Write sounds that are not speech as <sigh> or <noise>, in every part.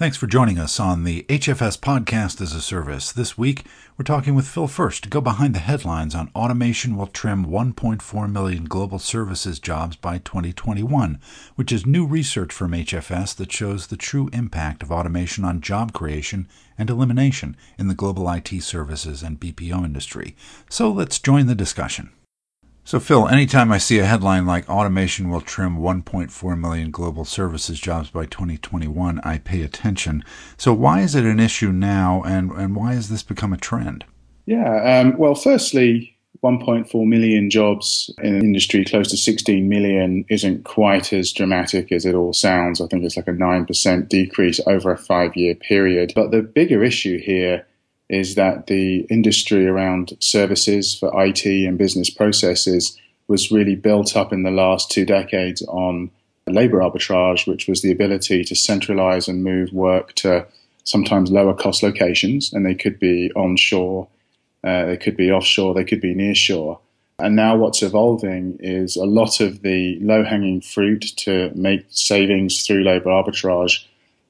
Thanks for joining us on the HFS Podcast as a Service. This week, we're talking with Phil Fersht to go behind the headlines on automation will trim 1.4 million global services jobs by 2021, which is new research from HFS that shows the true impact of automation on job creation and elimination in the global IT services and BPO industry. So let's join the discussion. So, Phil, anytime I see a headline like automation will trim 1.4 million global services jobs by 2021, I pay attention. So, why is it an issue now and, and why has this become a trend? Yeah, um, well, firstly, 1.4 million jobs in an industry close to 16 million isn't quite as dramatic as it all sounds. I think it's like a 9% decrease over a five year period. But the bigger issue here is that the industry around services for IT and business processes was really built up in the last two decades on labor arbitrage, which was the ability to centralize and move work to sometimes lower cost locations, and they could be onshore, uh, they could be offshore, they could be nearshore. And now what's evolving is a lot of the low hanging fruit to make savings through labor arbitrage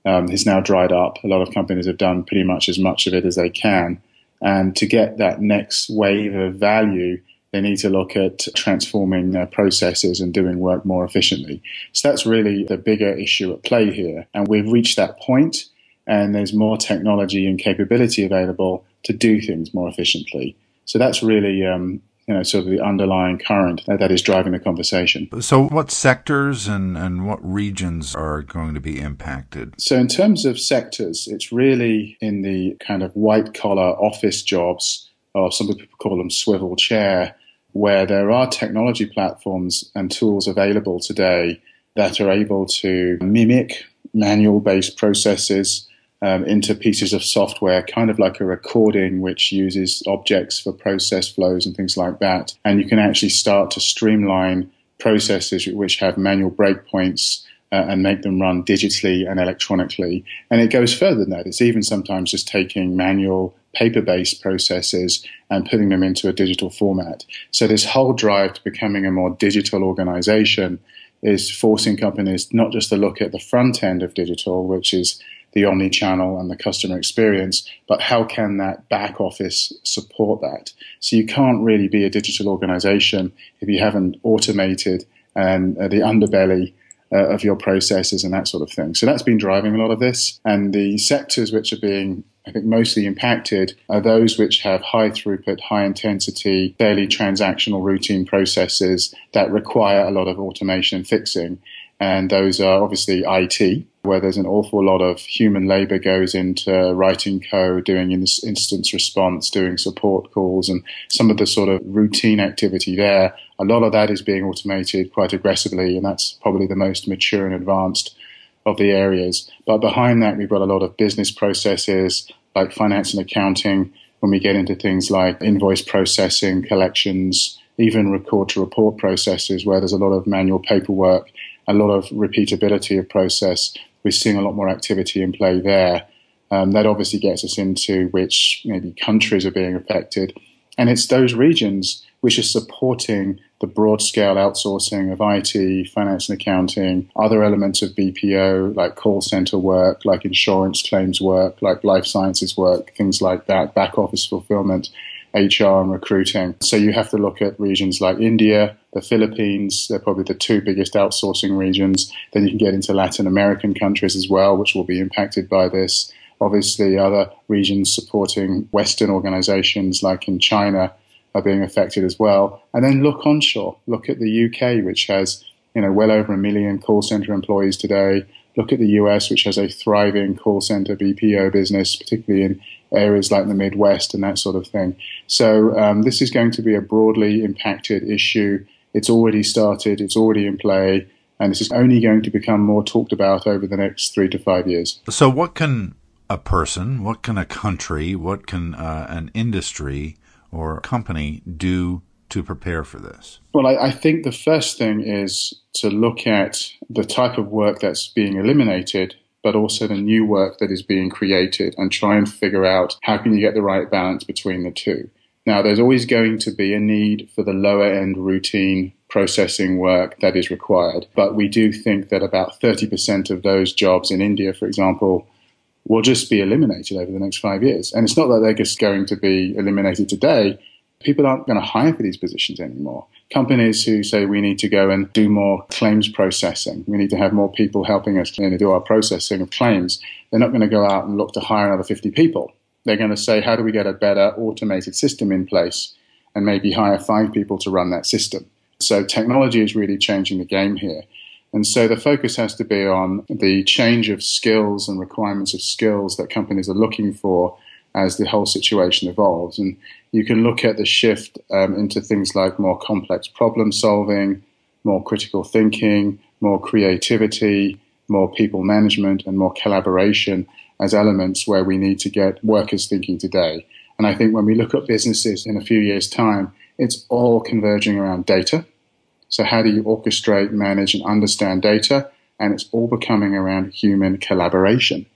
um, has now dried up. A lot of companies have done pretty much as much of it as they can. And to get that next wave of value, they need to look at transforming their processes and doing work more efficiently. So that's really the bigger issue at play here. And we've reached that point, and there's more technology and capability available to do things more efficiently. So that's really um, you know, sort of the underlying current that is driving the conversation. So, what sectors and, and what regions are going to be impacted? So, in terms of sectors, it's really in the kind of white collar office jobs, or some people call them swivel chair, where there are technology platforms and tools available today that are able to mimic manual based processes um, into pieces of software, kind of like a recording which uses objects for process flows and things like that. And you can actually start to streamline processes which have manual breakpoints uh, and make them run digitally and electronically. And it goes further than that. It's even sometimes just taking manual paper based processes and putting them into a digital format. So, this whole drive to becoming a more digital organization is forcing companies not just to look at the front end of digital, which is the omni-channel and the customer experience, but how can that back office support that? So you can't really be a digital organization if you haven't automated and uh, the underbelly uh, of your processes and that sort of thing. So that's been driving a lot of this. And the sectors which are being, I think, mostly impacted are those which have high throughput, high intensity, fairly transactional routine processes that require a lot of automation and fixing. And those are obviously IT, where there's an awful lot of human labor goes into writing code, doing instance response, doing support calls, and some of the sort of routine activity there. A lot of that is being automated quite aggressively, and that's probably the most mature and advanced of the areas. But behind that, we've got a lot of business processes like finance and accounting. When we get into things like invoice processing, collections, even record to report processes where there's a lot of manual paperwork a lot of repeatability of process. We're seeing a lot more activity in play there. Um, that obviously gets us into which maybe countries are being affected. And it's those regions which are supporting the broad scale outsourcing of IT, finance and accounting, other elements of BPO like call center work, like insurance claims work, like life sciences work, things like that, back office fulfillment. HR and recruiting. So you have to look at regions like India, the Philippines, they're probably the two biggest outsourcing regions. Then you can get into Latin American countries as well, which will be impacted by this. Obviously, other regions supporting Western organizations like in China are being affected as well. And then look onshore. Look at the UK, which has you know well over a million call center employees today. Look at the US, which has a thriving call center BPO business, particularly in areas like the Midwest and that sort of thing. So um, this is going to be a broadly impacted issue. It's already started, it's already in play, and this is only going to become more talked about over the next three to five years. So, what can a person, what can a country, what can uh, an industry or company do to prepare for this? Well, I, I, think the first thing is to look at the type of work that's being eliminated but also the new work that is being created and try and figure out how can you get the right balance between the two. Now, there's always going to be a need for the lower end routine processing work that is required, but we do think that about 30% of those jobs in India, for example, will just be eliminated over the next five years. And it's not that they're just going to be eliminated today. People aren't going to hire for these positions anymore. Companies who say we need to go and do more claims processing, we need to have more people helping us do our processing of claims, they're not going to go out and look to hire another 50 people. They're going to say, how do we get a better automated system in place and maybe hire five people to run that system? So technology is really changing the game here. And so the focus has to be on the change of skills and requirements of skills that companies are looking for as the whole situation evolves. And you can look at the shift um, into things like more complex problem solving, more critical thinking, more creativity, more people management, and more collaboration as elements where we need to get workers thinking today. And I think when we look at businesses in a few years' time, it's all converging around data so, how do you orchestrate, manage, and understand data? And it's all becoming around human collaboration.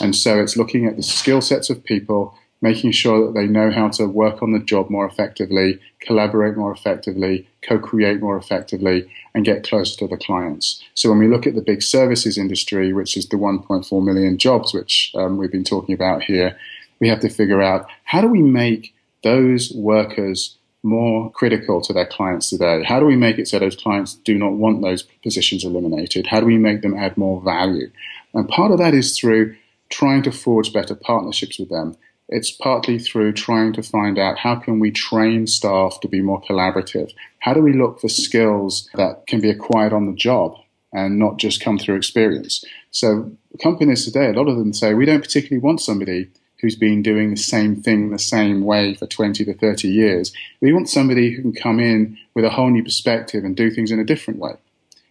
And so, it's looking at the skill sets of people, making sure that they know how to work on the job more effectively, collaborate more effectively, co create more effectively, and get closer to the clients. So, when we look at the big services industry, which is the 1.4 million jobs which um, we've been talking about here, we have to figure out how do we make those workers more critical to their clients today? How do we make it so those clients do not want those positions eliminated? How do we make them add more value? And part of that is through trying to forge better partnerships with them. It's partly through trying to find out how can we train staff to be more collaborative? How do we look for skills that can be acquired on the job and not just come through experience? So companies today, a lot of them say we don't particularly want somebody who's been doing the same thing the same way for 20 to 30 years. We want somebody who can come in with a whole new perspective and do things in a different way.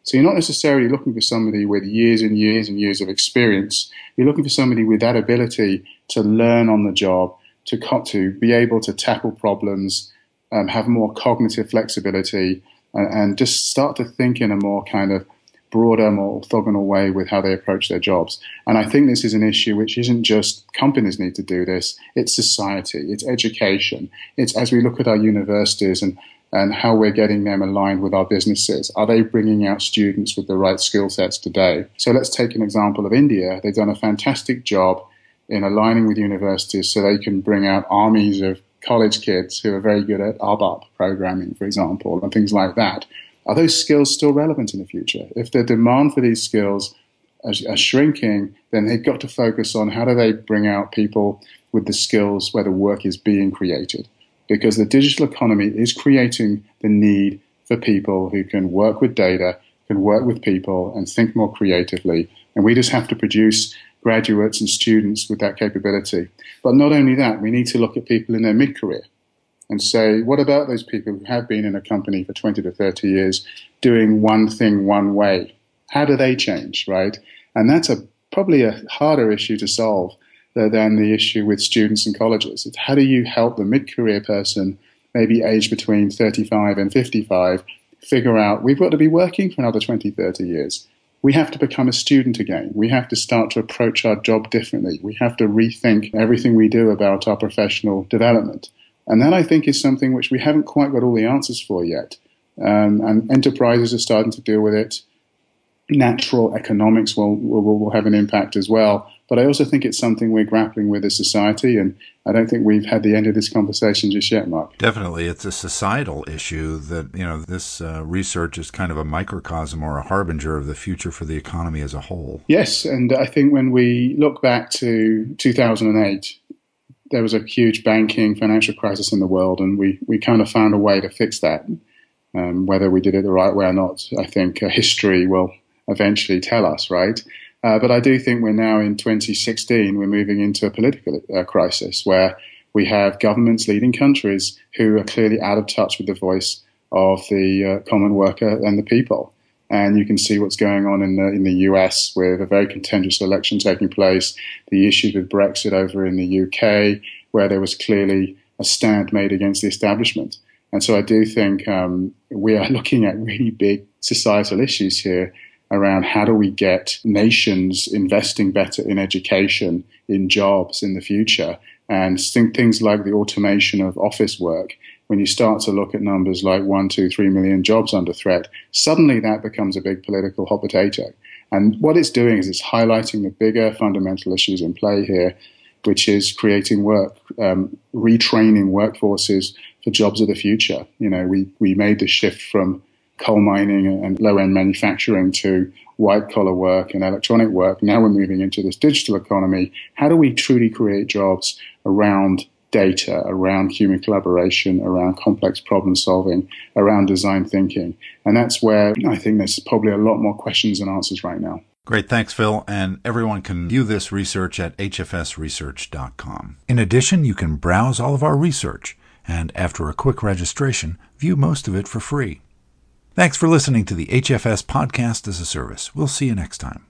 So you're not necessarily looking for somebody with years and years and years of experience. You're looking for somebody with that ability to learn on the job, to, to be able to tackle problems, um, have more cognitive flexibility, and, and just start to think in a more kind of broader, more orthogonal way with how they approach their jobs. And I think this is an issue which isn't just companies need to do this, it's society, it's education. It's as we look at our universities and, and how we're getting them aligned with our businesses. Are they bringing out students with the right skill sets today? So let's take an example of India. They've done a fantastic job in aligning with universities so they can bring out armies of college kids who are very good at ABAP programming, for example, and things like that are those skills still relevant in the future? If the demand for these skills are, shrinking, then they've got to focus on how do they bring out people with the skills where the work is being created. Because the digital economy is creating the need for people who can work with data, can work with people, and think more creatively. And we just have to produce graduates and students with that capability. But not only that, we need to look at people in their mid career and say, what about those people who have been in a company for 20 to 30 years doing one thing one way? How do they change, right? And that's a probably a harder issue to solve than the issue with students and colleges. It's how do you help the mid-career person, maybe aged between 35 and 55, figure out we've got to be working for another 20, 30 years. We have to become a student again. We have to start to approach our job differently. We have to rethink everything we do about our professional development. And that I think is something which we haven't quite got all the answers for yet. Um, and enterprises are starting to deal with it. Natural economics will, will, will have an impact as well. But I also think it's something we're grappling with as society, and I don't think we've had the end of this conversation just yet, Mark. Definitely, it's a societal issue that you know this uh, research is kind of a microcosm or a harbinger of the future for the economy as a whole. Yes, and I think when we look back to 2008, there was a huge banking financial crisis in the world, and we, we kind of found a way to fix that. Um, whether we did it the right way or not, I think uh, history will eventually tell us, right? Uh, but I do think we're now in 2016, we're moving into a political uh, crisis where we have governments leading countries who are clearly out of touch with the voice of the uh, common worker and the people and you can see what's going on in the in the US with a very contentious election taking place, the issues with Brexit over in the UK, where there was clearly a stand made against the establishment. And so I do think um, we are <laughs> looking at really big societal issues here around how do we get nations investing better in education, in jobs in the future, and think things like the automation of office work when you start to look at numbers like one, two, three million jobs under threat, suddenly that becomes a big political hot potato. And what it's doing is it's highlighting the bigger fundamental issues in play here, which is creating work, um, retraining workforces for jobs of the future. You know, we, we made the shift from coal mining and low end manufacturing to white collar work and electronic work. Now we're moving into this digital economy. How do we truly create jobs around data, around human collaboration, around complex problem solving, around design thinking? And that's where I think there's probably a lot more questions and answers right now. Great. Thanks, Phil. And everyone can view this research at hfsresearch.com. In addition, you can browse all of our research and after a quick registration, view most of it for free. Thanks for listening to the HFS Podcast as a Service. We'll see you next time.